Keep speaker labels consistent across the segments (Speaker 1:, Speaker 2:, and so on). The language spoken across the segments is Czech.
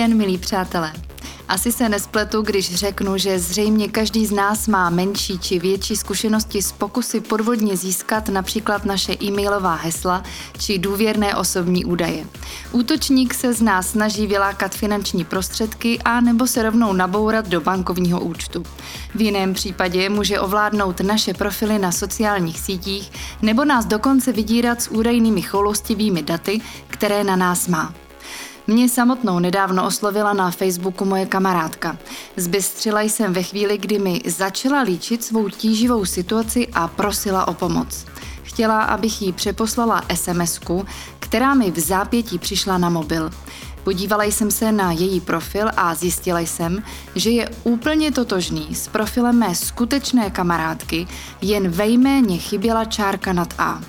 Speaker 1: Den, milí přátelé. Asi se nespletu, když řeknu, že zřejmě každý z nás má menší či větší zkušenosti s pokusy podvodně získat například naše e-mailová hesla či důvěrné osobní údaje. Útočník se z nás snaží vylákat finanční prostředky a nebo se rovnou nabourat do bankovního účtu. V jiném případě může ovládnout naše profily na sociálních sítích nebo nás dokonce vydírat s údajnými choulostivými daty, které na nás má. Mě samotnou nedávno oslovila na Facebooku moje kamarádka. Zbystřila jsem ve chvíli, kdy mi začala líčit svou tíživou situaci a prosila o pomoc. Chtěla, abych jí přeposlala sms která mi v zápětí přišla na mobil. Podívala jsem se na její profil a zjistila jsem, že je úplně totožný s profilem mé skutečné kamarádky, jen ve jméně chyběla čárka nad A.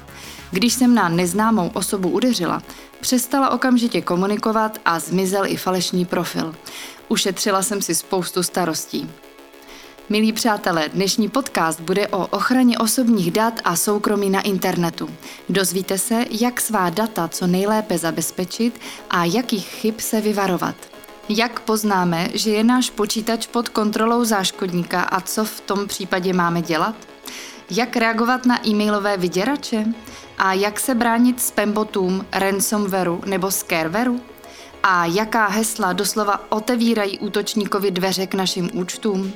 Speaker 1: Když jsem na neznámou osobu udeřila, přestala okamžitě komunikovat a zmizel i falešný profil. Ušetřila jsem si spoustu starostí. Milí přátelé, dnešní podcast bude o ochraně osobních dat a soukromí na internetu. Dozvíte se, jak svá data co nejlépe zabezpečit a jakých chyb se vyvarovat. Jak poznáme, že je náš počítač pod kontrolou záškodníka a co v tom případě máme dělat? Jak reagovat na e-mailové vyděrače? A jak se bránit spambotům, ransomwareu nebo scarewareu? A jaká hesla doslova otevírají útočníkovi dveře k našim účtům?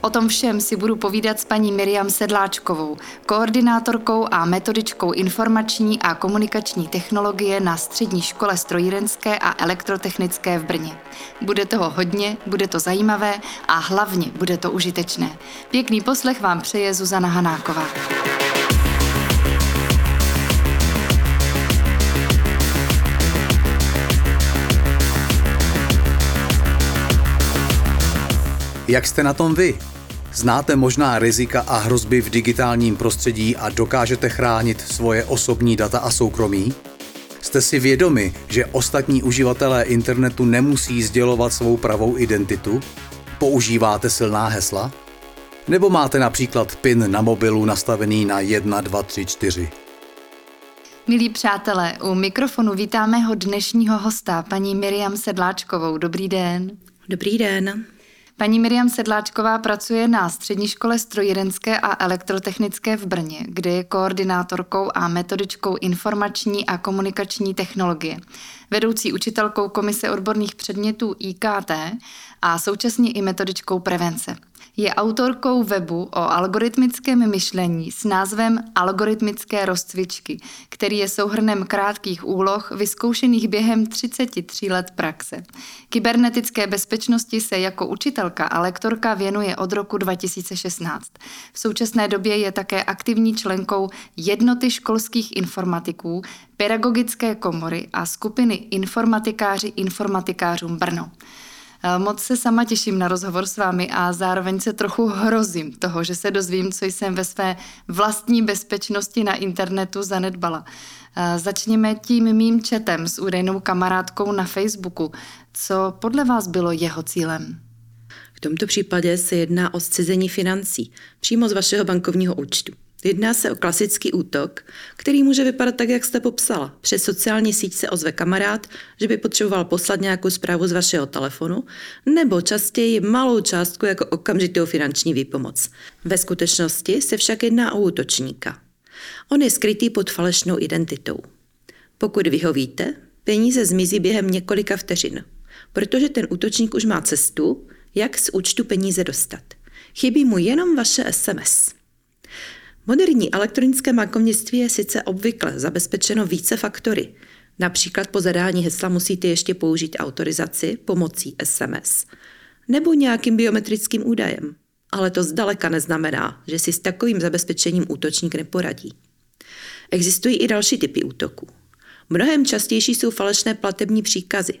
Speaker 1: O tom všem si budu povídat s paní Miriam Sedláčkovou, koordinátorkou a metodičkou informační a komunikační technologie na Střední škole strojírenské a elektrotechnické v Brně. Bude toho hodně, bude to zajímavé a hlavně bude to užitečné. Pěkný poslech vám přeje Zuzana Hanáková.
Speaker 2: Jak jste na tom vy? Znáte možná rizika a hrozby v digitálním prostředí a dokážete chránit svoje osobní data a soukromí? Jste si vědomi, že ostatní uživatelé internetu nemusí sdělovat svou pravou identitu? Používáte silná hesla? Nebo máte například PIN na mobilu nastavený na 1, 2, 3, 4?
Speaker 1: Milí přátelé, u mikrofonu vítáme ho dnešního hosta, paní Miriam Sedláčkovou. Dobrý den.
Speaker 3: Dobrý den.
Speaker 1: Paní Miriam Sedláčková pracuje na Střední škole strojírenské a elektrotechnické v Brně, kde je koordinátorkou a metodičkou informační a komunikační technologie, vedoucí učitelkou Komise odborných předmětů IKT a současně i metodičkou prevence. Je autorkou webu o algoritmickém myšlení s názvem Algoritmické rozcvičky, který je souhrnem krátkých úloh vyzkoušených během 33 let praxe. Kybernetické bezpečnosti se jako učitelka a lektorka věnuje od roku 2016. V současné době je také aktivní členkou jednoty školských informatiků, pedagogické komory a skupiny informatikáři informatikářům Brno. Eh, moc se sama těším na rozhovor s vámi a zároveň se trochu hrozím toho, že se dozvím, co jsem ve své vlastní bezpečnosti na internetu zanedbala. Eh, začněme tím mým četem s údajnou kamarádkou na Facebooku. Co podle vás bylo jeho cílem?
Speaker 3: V tomto případě se jedná o zcizení financí přímo z vašeho bankovního účtu. Jedná se o klasický útok, který může vypadat tak, jak jste popsala. Přes sociální síť se ozve kamarád, že by potřeboval poslat nějakou zprávu z vašeho telefonu, nebo častěji malou částku jako okamžitou finanční výpomoc. Ve skutečnosti se však jedná o útočníka. On je skrytý pod falešnou identitou. Pokud vyhovíte, peníze zmizí během několika vteřin, protože ten útočník už má cestu, jak z účtu peníze dostat. Chybí mu jenom vaše SMS. Moderní elektronické bankovnictví je sice obvykle zabezpečeno více faktory. Například po zadání hesla musíte ještě použít autorizaci pomocí SMS nebo nějakým biometrickým údajem. Ale to zdaleka neznamená, že si s takovým zabezpečením útočník neporadí. Existují i další typy útoků. Mnohem častější jsou falešné platební příkazy.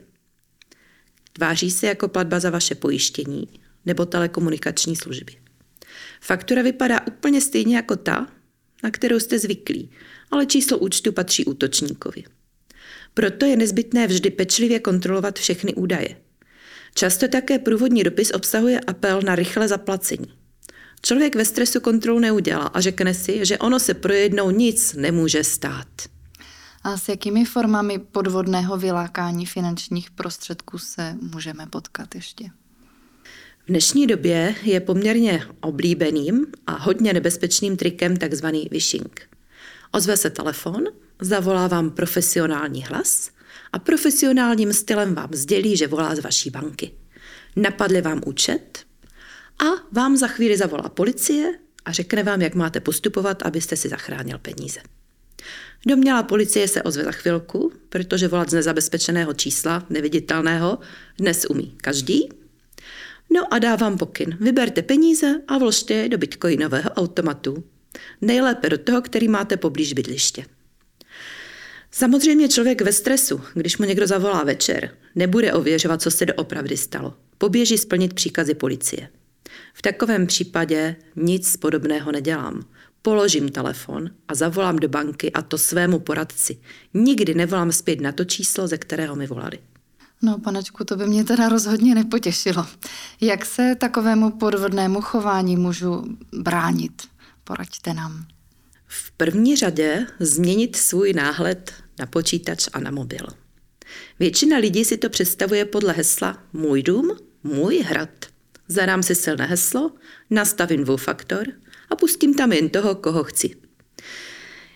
Speaker 3: Tváří se jako platba za vaše pojištění nebo telekomunikační služby. Faktura vypadá úplně stejně jako ta, na kterou jste zvyklí, ale číslo účtu patří útočníkovi. Proto je nezbytné vždy pečlivě kontrolovat všechny údaje. Často také průvodní dopis obsahuje apel na rychlé zaplacení. Člověk ve stresu kontrolu neudělá a řekne si, že ono se pro jednou nic nemůže stát.
Speaker 1: A s jakými formami podvodného vylákání finančních prostředků se můžeme potkat ještě?
Speaker 3: V dnešní době je poměrně oblíbeným a hodně nebezpečným trikem takzvaný phishing. Ozve se telefon, zavolá vám profesionální hlas a profesionálním stylem vám sdělí, že volá z vaší banky. Napadli vám účet a vám za chvíli zavolá policie a řekne vám, jak máte postupovat, abyste si zachránil peníze. Domělá policie se ozve za chvilku, protože volat z nezabezpečeného čísla, neviditelného, dnes umí každý. No a dávám pokyn. Vyberte peníze a vložte je do bitcoinového automatu. Nejlépe do toho, který máte poblíž bydliště. Samozřejmě člověk ve stresu, když mu někdo zavolá večer, nebude ověřovat, co se doopravdy stalo. Poběží splnit příkazy policie. V takovém případě nic podobného nedělám. Položím telefon a zavolám do banky a to svému poradci. Nikdy nevolám zpět na to číslo, ze kterého mi volali.
Speaker 1: No, panečku, to by mě teda rozhodně nepotěšilo. Jak se takovému podvodnému chování můžu bránit? Poraďte nám.
Speaker 3: V první řadě změnit svůj náhled na počítač a na mobil. Většina lidí si to představuje podle hesla Můj dům, můj hrad. Zadám si silné heslo, nastavím dvoufaktor a pustím tam jen toho, koho chci.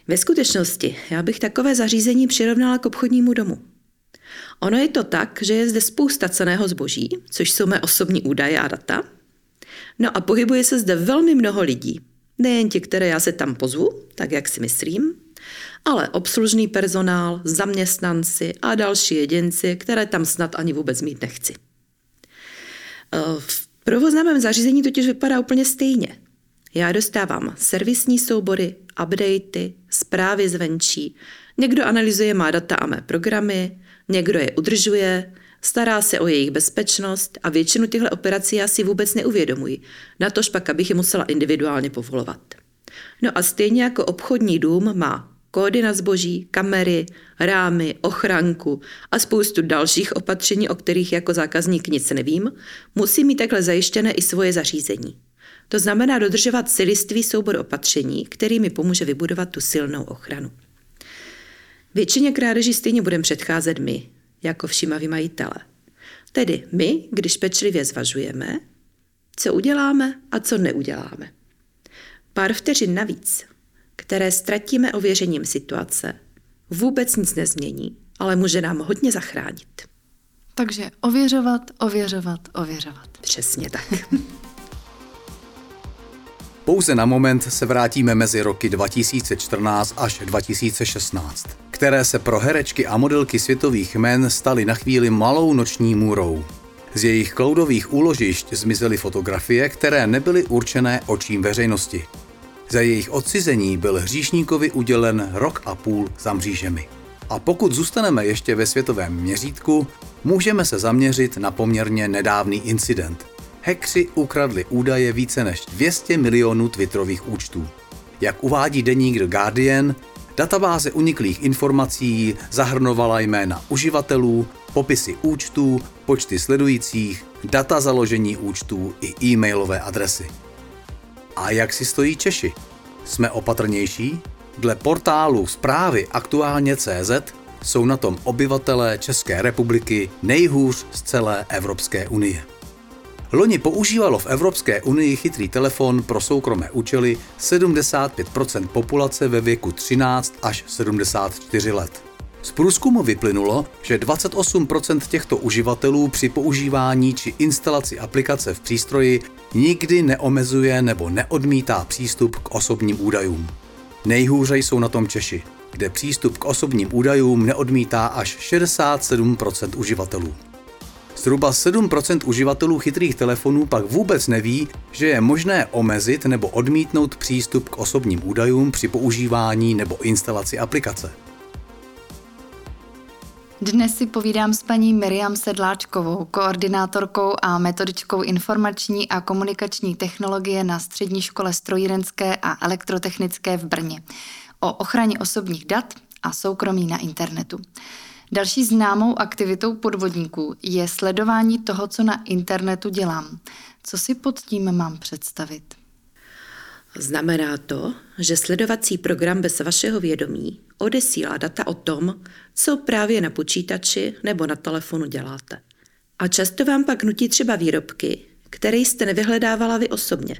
Speaker 3: Ve skutečnosti já bych takové zařízení přirovnala k obchodnímu domu. Ono je to tak, že je zde spousta ceného zboží, což jsou mé osobní údaje a data. No a pohybuje se zde velmi mnoho lidí. Nejen ti, které já se tam pozvu, tak jak si myslím, ale obslužný personál, zaměstnanci a další jedinci, které tam snad ani vůbec mít nechci. V provozném zařízení totiž vypadá úplně stejně. Já dostávám servisní soubory, updaty, zprávy zvenčí, někdo analyzuje má data a mé programy, někdo je udržuje, stará se o jejich bezpečnost a většinu těchto operací já si vůbec neuvědomuji, natož pak, abych je musela individuálně povolovat. No a stejně jako obchodní dům má kódy na zboží, kamery, rámy, ochranku a spoustu dalších opatření, o kterých jako zákazník nic nevím, musí mít takhle zajištěné i svoje zařízení. To znamená dodržovat celistvý soubor opatření, který mi pomůže vybudovat tu silnou ochranu. Většině krádeží stejně budeme předcházet my, jako všímaví majitele. Tedy my, když pečlivě zvažujeme, co uděláme a co neuděláme. Pár vteřin navíc, které ztratíme ověřením situace, vůbec nic nezmění, ale může nám hodně zachránit.
Speaker 1: Takže ověřovat, ověřovat, ověřovat.
Speaker 3: Přesně tak.
Speaker 2: Pouze na moment se vrátíme mezi roky 2014 až 2016, které se pro herečky a modelky světových men staly na chvíli malou noční můrou. Z jejich cloudových úložišť zmizely fotografie, které nebyly určené očím veřejnosti. Za jejich odcizení byl hříšníkovi udělen rok a půl za mřížemi. A pokud zůstaneme ještě ve světovém měřítku, můžeme se zaměřit na poměrně nedávný incident. Hekři ukradli údaje více než 200 milionů Twitterových účtů. Jak uvádí deník The Guardian, databáze uniklých informací zahrnovala jména uživatelů, popisy účtů, počty sledujících, data založení účtů i e-mailové adresy. A jak si stojí Češi? Jsme opatrnější? Dle portálu zprávy aktuálně CZ jsou na tom obyvatelé České republiky nejhůř z celé Evropské unie. Loni používalo v Evropské unii chytrý telefon pro soukromé účely 75% populace ve věku 13 až 74 let. Z průzkumu vyplynulo, že 28% těchto uživatelů při používání či instalaci aplikace v přístroji nikdy neomezuje nebo neodmítá přístup k osobním údajům. Nejhůře jsou na tom Češi, kde přístup k osobním údajům neodmítá až 67% uživatelů. Zhruba 7% uživatelů chytrých telefonů pak vůbec neví, že je možné omezit nebo odmítnout přístup k osobním údajům při používání nebo instalaci aplikace.
Speaker 1: Dnes si povídám s paní Miriam Sedláčkovou, koordinátorkou a metodičkou informační a komunikační technologie na Střední škole strojírenské a elektrotechnické v Brně o ochraně osobních dat a soukromí na internetu. Další známou aktivitou podvodníků je sledování toho, co na internetu dělám. Co si pod tím mám představit?
Speaker 3: Znamená to, že sledovací program bez vašeho vědomí odesílá data o tom, co právě na počítači nebo na telefonu děláte. A často vám pak nutí třeba výrobky, které jste nevyhledávala vy osobně,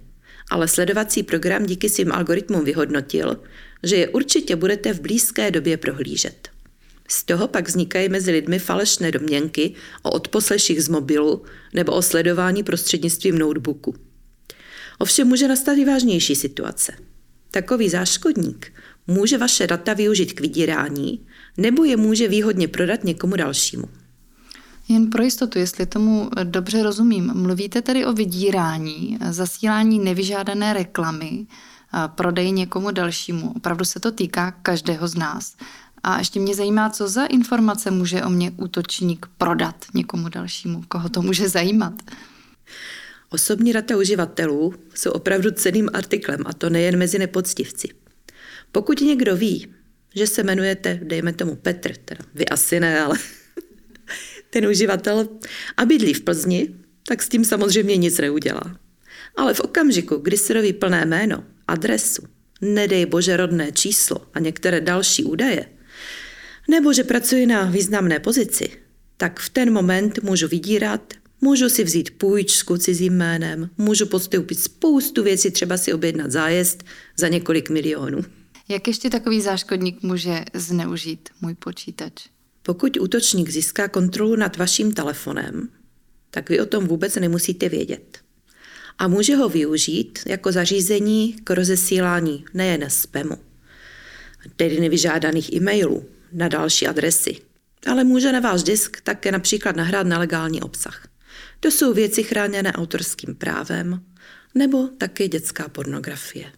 Speaker 3: ale sledovací program díky svým algoritmům vyhodnotil, že je určitě budete v blízké době prohlížet. Z toho pak vznikají mezi lidmi falešné domněnky o odposleších z mobilu nebo o sledování prostřednictvím notebooku. Ovšem může nastat i vážnější situace. Takový záškodník může vaše data využít k vydírání nebo je může výhodně prodat někomu dalšímu.
Speaker 1: Jen pro jistotu, jestli tomu dobře rozumím, mluvíte tedy o vydírání, zasílání nevyžádané reklamy, prodej někomu dalšímu. Opravdu se to týká každého z nás. A ještě mě zajímá, co za informace může o mě útočník prodat někomu dalšímu, koho to může zajímat.
Speaker 3: Osobní data uživatelů jsou opravdu ceným artiklem a to nejen mezi nepoctivci. Pokud někdo ví, že se jmenujete, dejme tomu Petr, teda vy asi ne, ale ten uživatel a bydlí v Plzni, tak s tím samozřejmě nic neudělá. Ale v okamžiku, kdy se doví plné jméno, adresu, nedej bože rodné číslo a některé další údaje, nebo že pracuji na významné pozici, tak v ten moment můžu vydírat, můžu si vzít půjčku cizím jménem, můžu podstoupit spoustu věcí, třeba si objednat zájezd za několik milionů.
Speaker 1: Jak ještě takový záškodník může zneužít můj počítač?
Speaker 3: Pokud útočník získá kontrolu nad vaším telefonem, tak vy o tom vůbec nemusíte vědět. A může ho využít jako zařízení k rozesílání nejen spamu, tedy nevyžádaných e-mailů na další adresy, ale může na váš disk také například nahrát nelegální obsah. To jsou věci chráněné autorským právem nebo také dětská pornografie.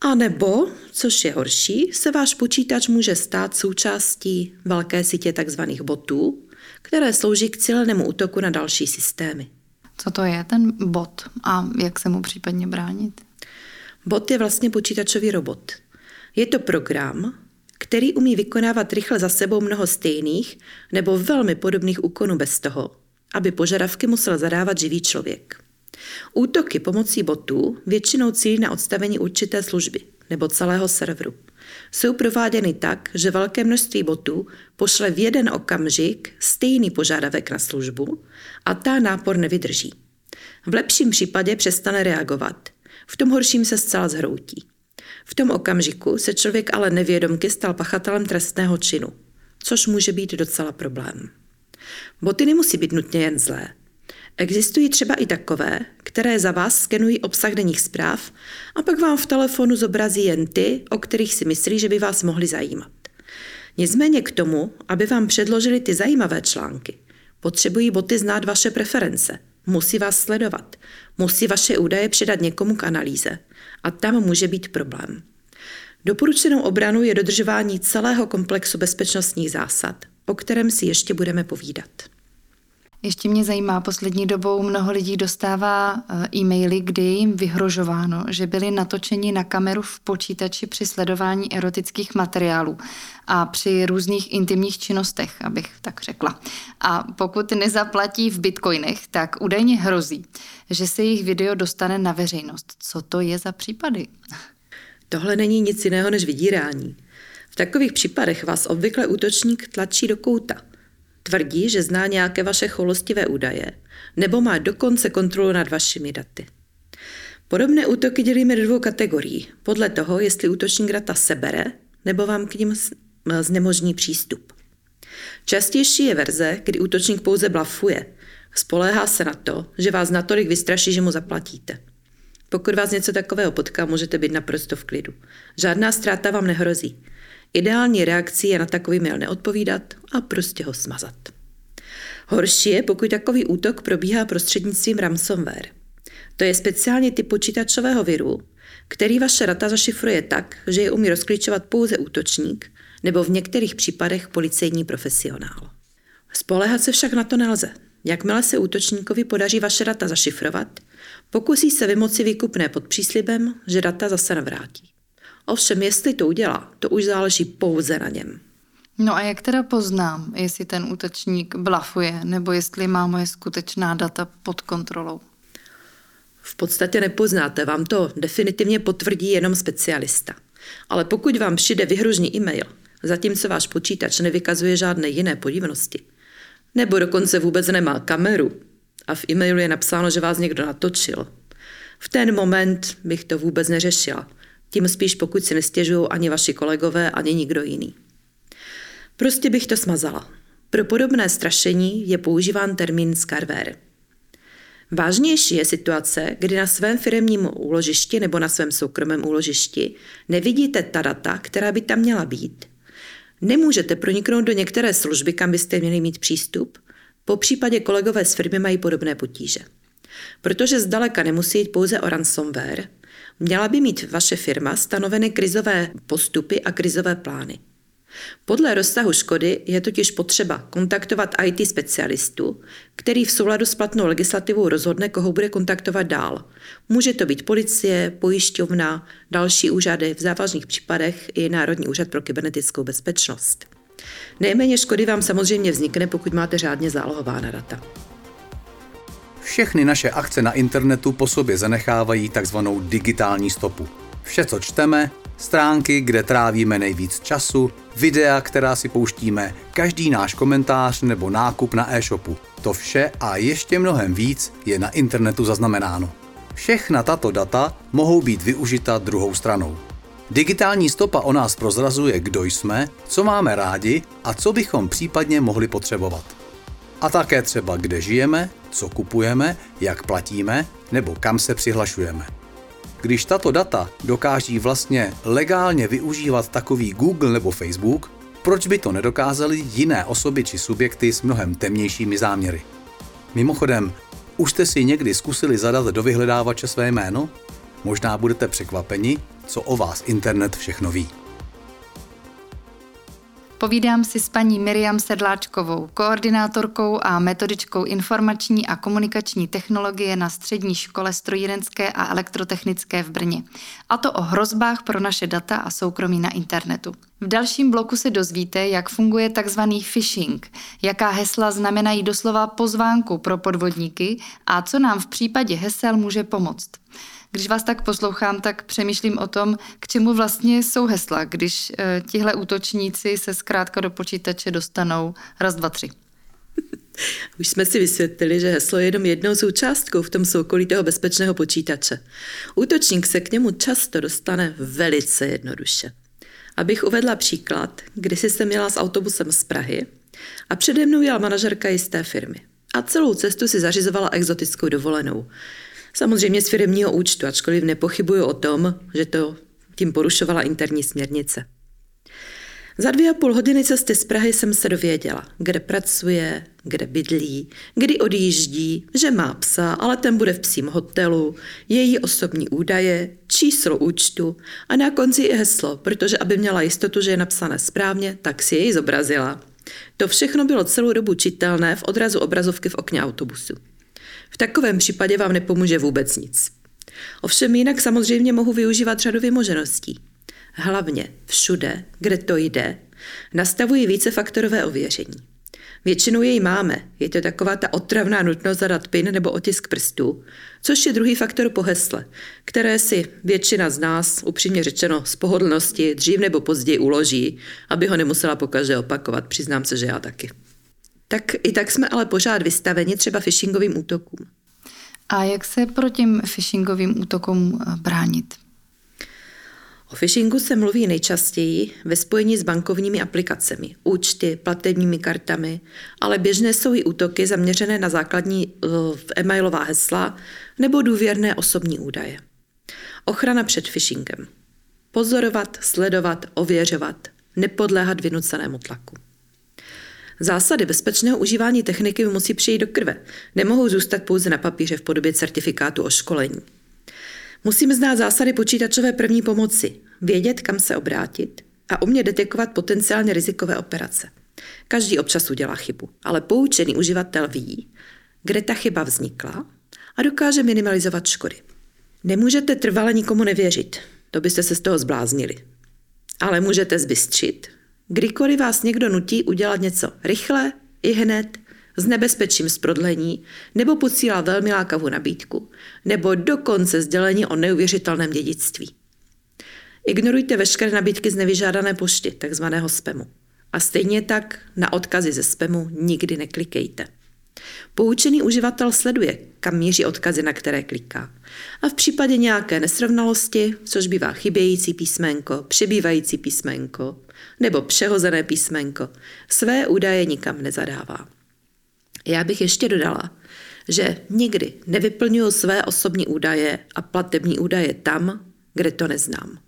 Speaker 3: A nebo, což je horší, se váš počítač může stát součástí velké sítě tzv. botů, které slouží k cílenému útoku na další systémy.
Speaker 1: Co to je ten bot a jak se mu případně bránit?
Speaker 3: Bot je vlastně počítačový robot. Je to program, který umí vykonávat rychle za sebou mnoho stejných nebo velmi podobných úkonů bez toho, aby požadavky musel zadávat živý člověk. Útoky pomocí botů většinou cílí na odstavení určité služby nebo celého serveru. Jsou prováděny tak, že velké množství botů pošle v jeden okamžik stejný požádavek na službu a ta nápor nevydrží. V lepším případě přestane reagovat, v tom horším se zcela zhroutí. V tom okamžiku se člověk ale nevědomky stal pachatelem trestného činu, což může být docela problém. Boty nemusí být nutně jen zlé. Existují třeba i takové, které za vás skenují obsah denních zpráv a pak vám v telefonu zobrazí jen ty, o kterých si myslí, že by vás mohly zajímat. Nicméně k tomu, aby vám předložili ty zajímavé články, potřebují boty znát vaše preference, musí vás sledovat, musí vaše údaje předat někomu k analýze a tam může být problém. Doporučenou obranu je dodržování celého komplexu bezpečnostních zásad, o kterém si ještě budeme povídat.
Speaker 1: Ještě mě zajímá, poslední dobou mnoho lidí dostává eh, e-maily, kdy jim vyhrožováno, že byli natočeni na kameru v počítači při sledování erotických materiálů a při různých intimních činnostech, abych tak řekla. A pokud nezaplatí v bitcoinech, tak údajně hrozí, že se jejich video dostane na veřejnost. Co to je za případy?
Speaker 3: Tohle není nic jiného než vydírání. V takových případech vás obvykle útočník tlačí do kouta. Tvrdí, že zná nějaké vaše cholostivé údaje, nebo má dokonce kontrolu nad vašimi daty. Podobné útoky dělíme do dvou kategorií, podle toho, jestli útočník data sebere, nebo vám k ním znemožní přístup. Častější je verze, kdy útočník pouze blafuje. Spoléhá se na to, že vás natolik vystraší, že mu zaplatíte. Pokud vás něco takového potká, můžete být naprosto v klidu. Žádná ztráta vám nehrozí. Ideální reakcí je na takový mail neodpovídat a prostě ho smazat. Horší je, pokud takový útok probíhá prostřednictvím ransomware. To je speciálně typ počítačového viru, který vaše data zašifruje tak, že je umí rozklíčovat pouze útočník nebo v některých případech policejní profesionál. Spolehat se však na to nelze. Jakmile se útočníkovi podaří vaše data zašifrovat, pokusí se vymoci výkupné pod příslibem, že data zase navrátí. Ovšem, jestli to udělá, to už záleží pouze na něm.
Speaker 1: No a jak teda poznám, jestli ten útočník blafuje, nebo jestli má moje skutečná data pod kontrolou?
Speaker 3: V podstatě nepoznáte, vám to definitivně potvrdí jenom specialista. Ale pokud vám přijde vyhružný e-mail, zatímco váš počítač nevykazuje žádné jiné podivnosti, nebo dokonce vůbec nemá kameru a v e-mailu je napsáno, že vás někdo natočil, v ten moment bych to vůbec neřešila. Tím spíš, pokud si nestěžují ani vaši kolegové, ani nikdo jiný. Prostě bych to smazala. Pro podobné strašení je používán termín scarware. Vážnější je situace, kdy na svém firmním úložišti nebo na svém soukromém úložišti nevidíte ta data, která by tam měla být. Nemůžete proniknout do některé služby, kam byste měli mít přístup. Po případě kolegové z firmy mají podobné potíže. Protože zdaleka nemusí jít pouze o ransomware, měla by mít vaše firma stanoveny krizové postupy a krizové plány. Podle rozsahu škody je totiž potřeba kontaktovat IT specialistu, který v souladu s platnou legislativou rozhodne, koho bude kontaktovat dál. Může to být policie, pojišťovna, další úřady, v závažných případech i Národní úřad pro kybernetickou bezpečnost. Nejméně škody vám samozřejmě vznikne, pokud máte řádně zálohována data.
Speaker 2: Všechny naše akce na internetu po sobě zanechávají takzvanou digitální stopu. Vše, co čteme, stránky, kde trávíme nejvíc času, videa, která si pouštíme, každý náš komentář nebo nákup na e-shopu. To vše a ještě mnohem víc je na internetu zaznamenáno. Všechna tato data mohou být využita druhou stranou. Digitální stopa o nás prozrazuje, kdo jsme, co máme rádi a co bychom případně mohli potřebovat. A také třeba, kde žijeme, co kupujeme, jak platíme nebo kam se přihlašujeme. Když tato data dokáží vlastně legálně využívat takový Google nebo Facebook, proč by to nedokázali jiné osoby či subjekty s mnohem temnějšími záměry? Mimochodem, už jste si někdy zkusili zadat do vyhledávače své jméno? Možná budete překvapeni, co o vás internet všechno ví.
Speaker 1: Povídám si s paní Miriam Sedláčkovou, koordinátorkou a metodičkou informační a komunikační technologie na Střední škole strojírenské a elektrotechnické v Brně. A to o hrozbách pro naše data a soukromí na internetu. V dalším bloku se dozvíte, jak funguje takzvaný phishing, jaká hesla znamenají doslova pozvánku pro podvodníky a co nám v případě hesel může pomoct. Když vás tak poslouchám, tak přemýšlím o tom, k čemu vlastně jsou hesla, když e, tihle útočníci se zkrátka do počítače dostanou raz, dva, tři.
Speaker 3: Už jsme si vysvětlili, že heslo je jenom jednou součástkou v tom soukolí toho bezpečného počítače. Útočník se k němu často dostane velice jednoduše. Abych uvedla příklad, kdy jsem měla s autobusem z Prahy a přede mnou jela manažerka jisté firmy. A celou cestu si zařizovala exotickou dovolenou. Samozřejmě z firmního účtu, ačkoliv nepochybuju o tom, že to tím porušovala interní směrnice. Za dvě a půl hodiny cesty z Prahy jsem se dověděla, kde pracuje, kde bydlí, kdy odjíždí, že má psa, ale ten bude v psím hotelu, její osobní údaje, číslo účtu a na konci i heslo, protože aby měla jistotu, že je napsané správně, tak si jej zobrazila. To všechno bylo celou dobu čitelné v odrazu obrazovky v okně autobusu. V takovém případě vám nepomůže vůbec nic. Ovšem jinak samozřejmě mohu využívat řadu vymožeností. Hlavně všude, kde to jde, nastavuji vícefaktorové ověření. Většinou jej máme, je to taková ta otravná nutnost zadat PIN nebo otisk prstů, což je druhý faktor po hesle, které si většina z nás, upřímně řečeno, z pohodlnosti dřív nebo později uloží, aby ho nemusela pokaždé opakovat, přiznám se, že já taky tak i tak jsme ale pořád vystaveni třeba phishingovým útokům.
Speaker 1: A jak se proti těm phishingovým útokům eh, bránit?
Speaker 3: O phishingu se mluví nejčastěji ve spojení s bankovními aplikacemi, účty, platebními kartami, ale běžné jsou i útoky zaměřené na základní uh, e-mailová hesla nebo důvěrné osobní údaje. Ochrana před phishingem. Pozorovat, sledovat, ověřovat, nepodléhat vynucenému tlaku. Zásady bezpečného užívání techniky musí přijít do krve. Nemohou zůstat pouze na papíře v podobě certifikátu o školení. Musíme znát zásady počítačové první pomoci, vědět, kam se obrátit a umět detekovat potenciálně rizikové operace. Každý občas udělá chybu, ale poučený uživatel ví, kde ta chyba vznikla a dokáže minimalizovat škody. Nemůžete trvale nikomu nevěřit, to byste se z toho zbláznili. Ale můžete zbystřit, Kdykoliv vás někdo nutí udělat něco rychle, i hned, s nebezpečím z prodlení, nebo posílá velmi lákavou nabídku, nebo dokonce sdělení o neuvěřitelném dědictví. Ignorujte veškeré nabídky z nevyžádané pošty, takzvaného spamu. A stejně tak na odkazy ze spamu nikdy neklikejte. Poučený uživatel sleduje, kam míří odkazy, na které kliká. A v případě nějaké nesrovnalosti, což bývá chybějící písmenko, přibývající písmenko nebo přehozené písmenko, své údaje nikam nezadává. Já bych ještě dodala, že nikdy nevyplňuji své osobní údaje a platební údaje tam, kde to neznám.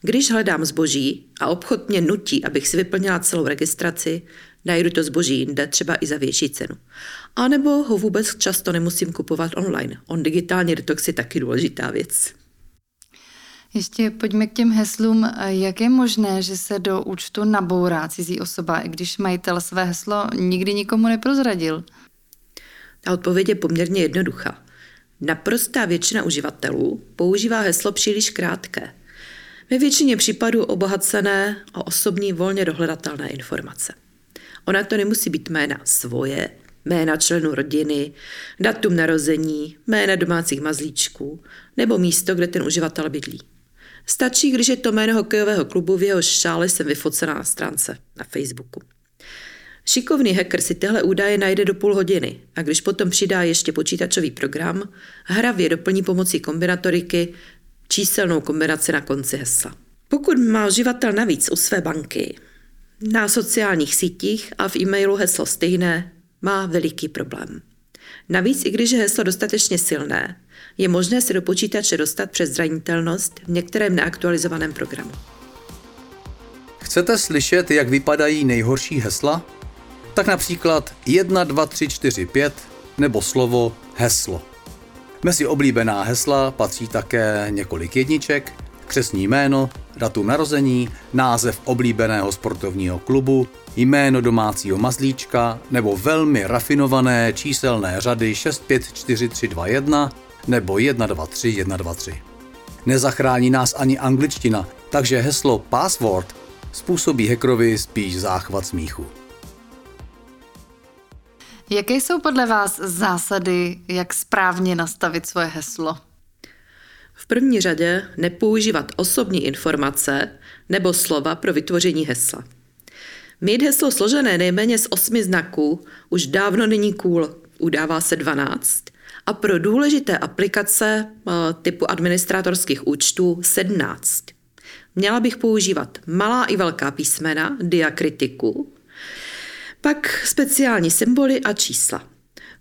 Speaker 3: Když hledám zboží a obchod mě nutí, abych si vyplnila celou registraci, najdu to zboží jinde, třeba i za větší cenu. A nebo ho vůbec často nemusím kupovat online. On digitální detox je taky důležitá věc.
Speaker 1: Ještě pojďme k těm heslům. Jak je možné, že se do účtu nabourá cizí osoba, i když majitel své heslo nikdy nikomu neprozradil?
Speaker 3: Ta odpověď je poměrně jednoduchá. Naprostá většina uživatelů používá heslo příliš krátké. Ve většině případů obohacené o osobní volně dohledatelné informace. Ona to nemusí být jména svoje, jména členů rodiny, datum narození, jména domácích mazlíčků nebo místo, kde ten uživatel bydlí. Stačí, když je to jméno hokejového klubu, v jeho šále jsem vyfocená na stránce na Facebooku. Šikovný hacker si tyhle údaje najde do půl hodiny a když potom přidá ještě počítačový program, hravě doplní pomocí kombinatoriky číselnou kombinaci na konci hesla. Pokud má uživatel navíc u své banky na sociálních sítích a v e-mailu heslo stejné, má veliký problém. Navíc, i když je heslo dostatečně silné, je možné se do počítače dostat přes zranitelnost v některém neaktualizovaném programu.
Speaker 2: Chcete slyšet, jak vypadají nejhorší hesla? Tak například 1, 2, 3, 4, 5 nebo slovo heslo. Mezi oblíbená hesla patří také několik jedniček, křesní jméno, datum narození, název oblíbeného sportovního klubu, jméno domácího mazlíčka nebo velmi rafinované číselné řady 654321 nebo 123 123. Nezachrání nás ani angličtina, takže heslo password způsobí hekrovi spíš záchvat smíchu.
Speaker 1: Jaké jsou podle vás zásady, jak správně nastavit svoje heslo?
Speaker 3: V první řadě nepoužívat osobní informace nebo slova pro vytvoření hesla. Mít heslo složené nejméně z osmi znaků už dávno není cool, udává se 12, a pro důležité aplikace eh, typu administrátorských účtů 17. Měla bych používat malá i velká písmena, diakritiku, pak speciální symboly a čísla.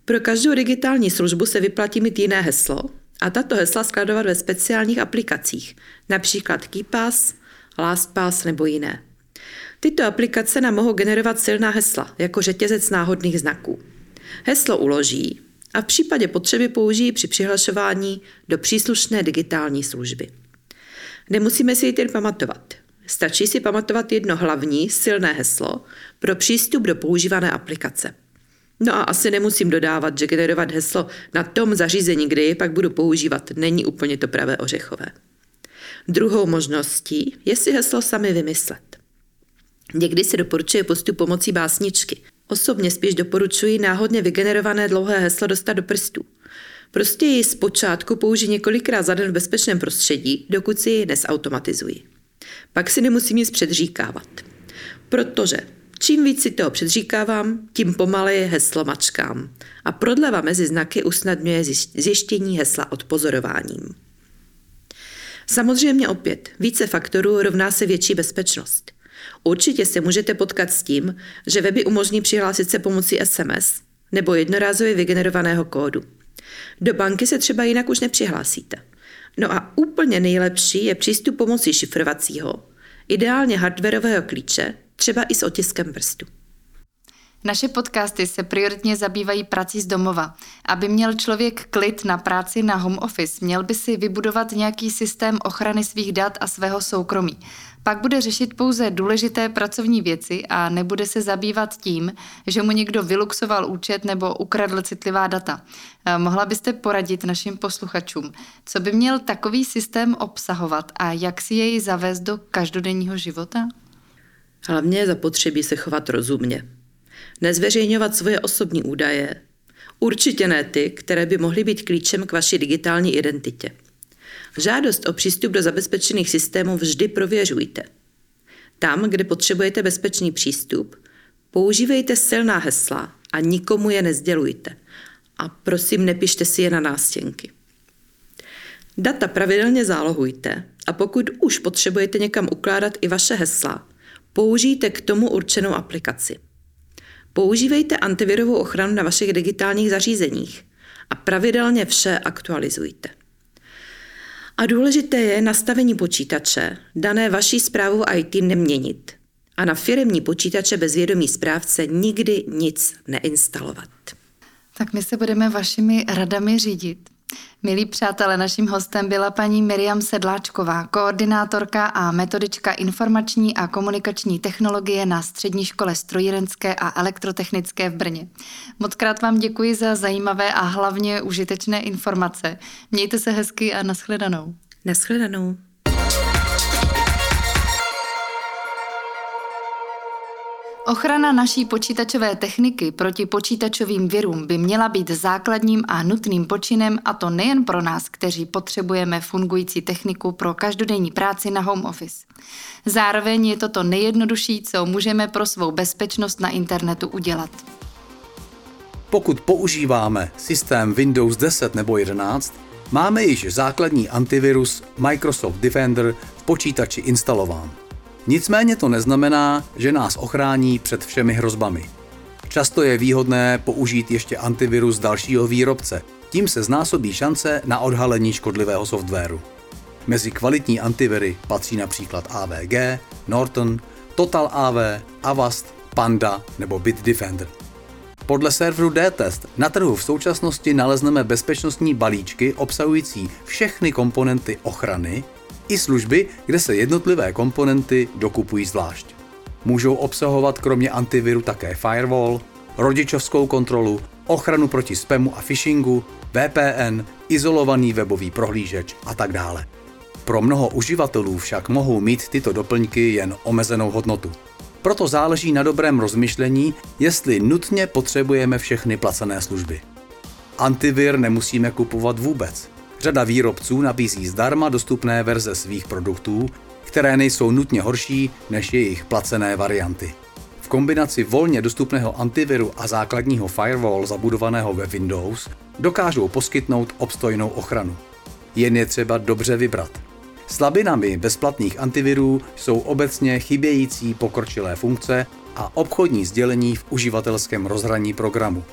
Speaker 3: Pro každou digitální službu se vyplatí mít jiné heslo a tato hesla skladovat ve speciálních aplikacích, například KeePass, LastPass nebo jiné. Tyto aplikace nám mohou generovat silná hesla, jako řetězec náhodných znaků. Heslo uloží a v případě potřeby použijí při přihlašování do příslušné digitální služby. Nemusíme si ji jen pamatovat. Stačí si pamatovat jedno hlavní, silné heslo pro přístup do používané aplikace. No a asi nemusím dodávat, že generovat heslo na tom zařízení, kde je pak budu používat, není úplně to pravé ořechové. Druhou možností je si heslo sami vymyslet. Někdy se doporučuje postup pomocí básničky. Osobně spíš doporučuji náhodně vygenerované dlouhé heslo dostat do prstů. Prostě ji zpočátku použij několikrát za den v bezpečném prostředí, dokud si ji nesautomatizuji. Pak si nemusím nic předříkávat. Protože čím víc si toho předříkávám, tím pomaleji heslo mačkám. A prodleva mezi znaky usnadňuje zjištění hesla odpozorováním. Samozřejmě opět, více faktorů rovná se větší bezpečnost. Určitě se můžete potkat s tím, že weby umožní přihlásit se pomocí SMS nebo jednorázově vygenerovaného kódu. Do banky se třeba jinak už nepřihlásíte. No a úplně nejlepší je přístup pomocí šifrovacího, ideálně hardwareového klíče, třeba i s otiskem prstu.
Speaker 1: Naše podcasty se prioritně zabývají prací z domova. Aby měl člověk klid na práci na home office, měl by si vybudovat nějaký systém ochrany svých dat a svého soukromí. Pak bude řešit pouze důležité pracovní věci a nebude se zabývat tím, že mu někdo vyluxoval účet nebo ukradl citlivá data. Eh, mohla byste poradit našim posluchačům, co by měl takový systém obsahovat a jak si jej zavést do každodenního života?
Speaker 3: Hlavně je zapotřebí se chovat rozumně. nezveřejňovat svoje osobní údaje, určitě ne ty, které by mohly být klíčem k vaší digitální identitě. Žádost o přístup do zabezpečených systémů vždy prověřujte. Tam, kde potřebujete bezpečný přístup, používejte silná hesla a nikomu je nezdělujte. A prosím, nepište si je na nástěnky. Data pravidelně zálohujte a pokud už potřebujete někam ukládat i vaše hesla, použijte k tomu určenou aplikaci. Používejte antivirovou ochranu na vašich digitálních zařízeních a pravidelně vše aktualizujte. A důležité je nastavení počítače, dané vaší zprávou IT neměnit a na firmní počítače bez vědomí správce nikdy nic neinstalovat.
Speaker 1: Tak my se budeme vašimi radami řídit. Milí přátelé, naším hostem byla paní Miriam Sedláčková, koordinátorka a metodička informační a komunikační technologie na Střední škole strojírenské a elektrotechnické v Brně. Moc krát vám děkuji za zajímavé a hlavně užitečné informace. Mějte se hezky a nashledanou.
Speaker 3: Nashledanou.
Speaker 1: Ochrana naší počítačové techniky proti počítačovým virům by měla být základním a nutným počinem a to nejen pro nás, kteří potřebujeme fungující techniku pro každodenní práci na home office. Zároveň je to to nejjednodušší, co můžeme pro svou bezpečnost na internetu udělat.
Speaker 2: Pokud používáme systém Windows 10 nebo 11, máme již základní antivirus Microsoft Defender v počítači instalován. Nicméně to neznamená, že nás ochrání před všemi hrozbami. Často je výhodné použít ještě antivirus dalšího výrobce, tím se znásobí šance na odhalení škodlivého softwaru. Mezi kvalitní antiviry patří například AVG, Norton, Total AV, Avast, Panda nebo Bitdefender. Podle serveru D-Test na trhu v současnosti nalezneme bezpečnostní balíčky obsahující všechny komponenty ochrany i služby, kde se jednotlivé komponenty dokupují zvlášť. Můžou obsahovat kromě antiviru také firewall, rodičovskou kontrolu, ochranu proti spamu a phishingu, VPN, izolovaný webový prohlížeč a tak dále. Pro mnoho uživatelů však mohou mít tyto doplňky jen omezenou hodnotu. Proto záleží na dobrém rozmyšlení, jestli nutně potřebujeme všechny placené služby. Antivir nemusíme kupovat vůbec. Řada výrobců nabízí zdarma dostupné verze svých produktů, které nejsou nutně horší než jejich placené varianty. V kombinaci volně dostupného antiviru a základního firewall zabudovaného ve Windows dokážou poskytnout obstojnou ochranu. Jen je třeba dobře vybrat. Slabinami bezplatných antivirů jsou obecně chybějící pokročilé funkce a obchodní sdělení v uživatelském rozhraní programu.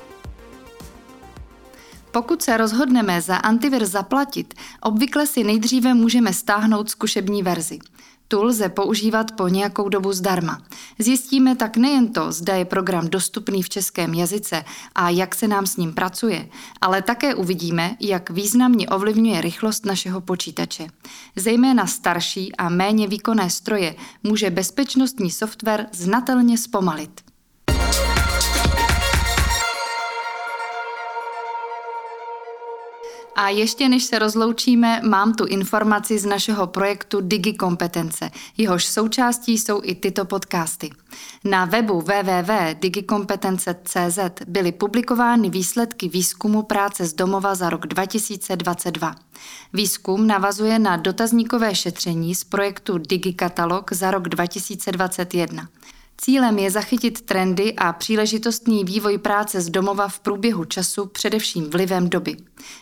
Speaker 1: Pokud se rozhodneme za antivir zaplatit, obvykle si nejdříve můžeme stáhnout zkušební verzi. Tu lze používat po nějakou dobu zdarma. Zjistíme tak nejen to, zda je program dostupný v českém jazyce a jak se nám s ním pracuje, ale také uvidíme, jak významně ovlivňuje rychlost našeho počítače. Zejména starší a méně výkonné stroje může bezpečnostní software znatelně zpomalit. A ještě než se rozloučíme, mám tu informaci z našeho projektu Digikompetence. Jehož součástí jsou i tyto podcasty. Na webu www.digikompetence.cz byly publikovány výsledky výzkumu práce z domova za rok 2022. Výzkum navazuje na dotazníkové šetření z projektu Digikatalog za rok 2021. Cílem je zachytit trendy a příležitostný vývoj práce z domova v průběhu času, především vlivem doby.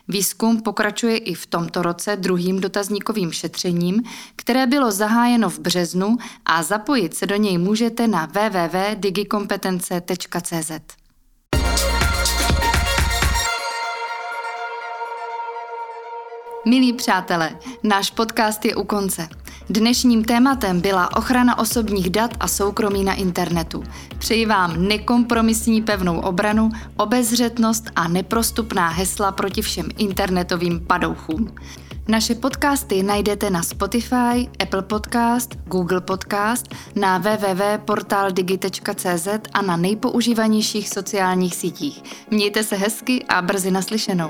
Speaker 1: Výzkum pokračuje i v tomto roce druhým dotazníkovým šetřením, které bylo zahájeno v březnu a zapojit se do něj můžete na www.digikompetence.cz. Milí přátelé, náš podcast je u konce. Dnešním tématem byla ochrana osobních dat a soukromí na internetu. Přeji vám nekompromisní pevnou obranu, obezřetnost a neprostupná hesla proti všem internetovým padouchům. Naše podcasty najdete na Spotify, Apple Podcast, Google Podcast, na www.portaldigi.cz a na nejpoužívanějších sociálních sítích. Mějte se hezky a brzy naslyšenou.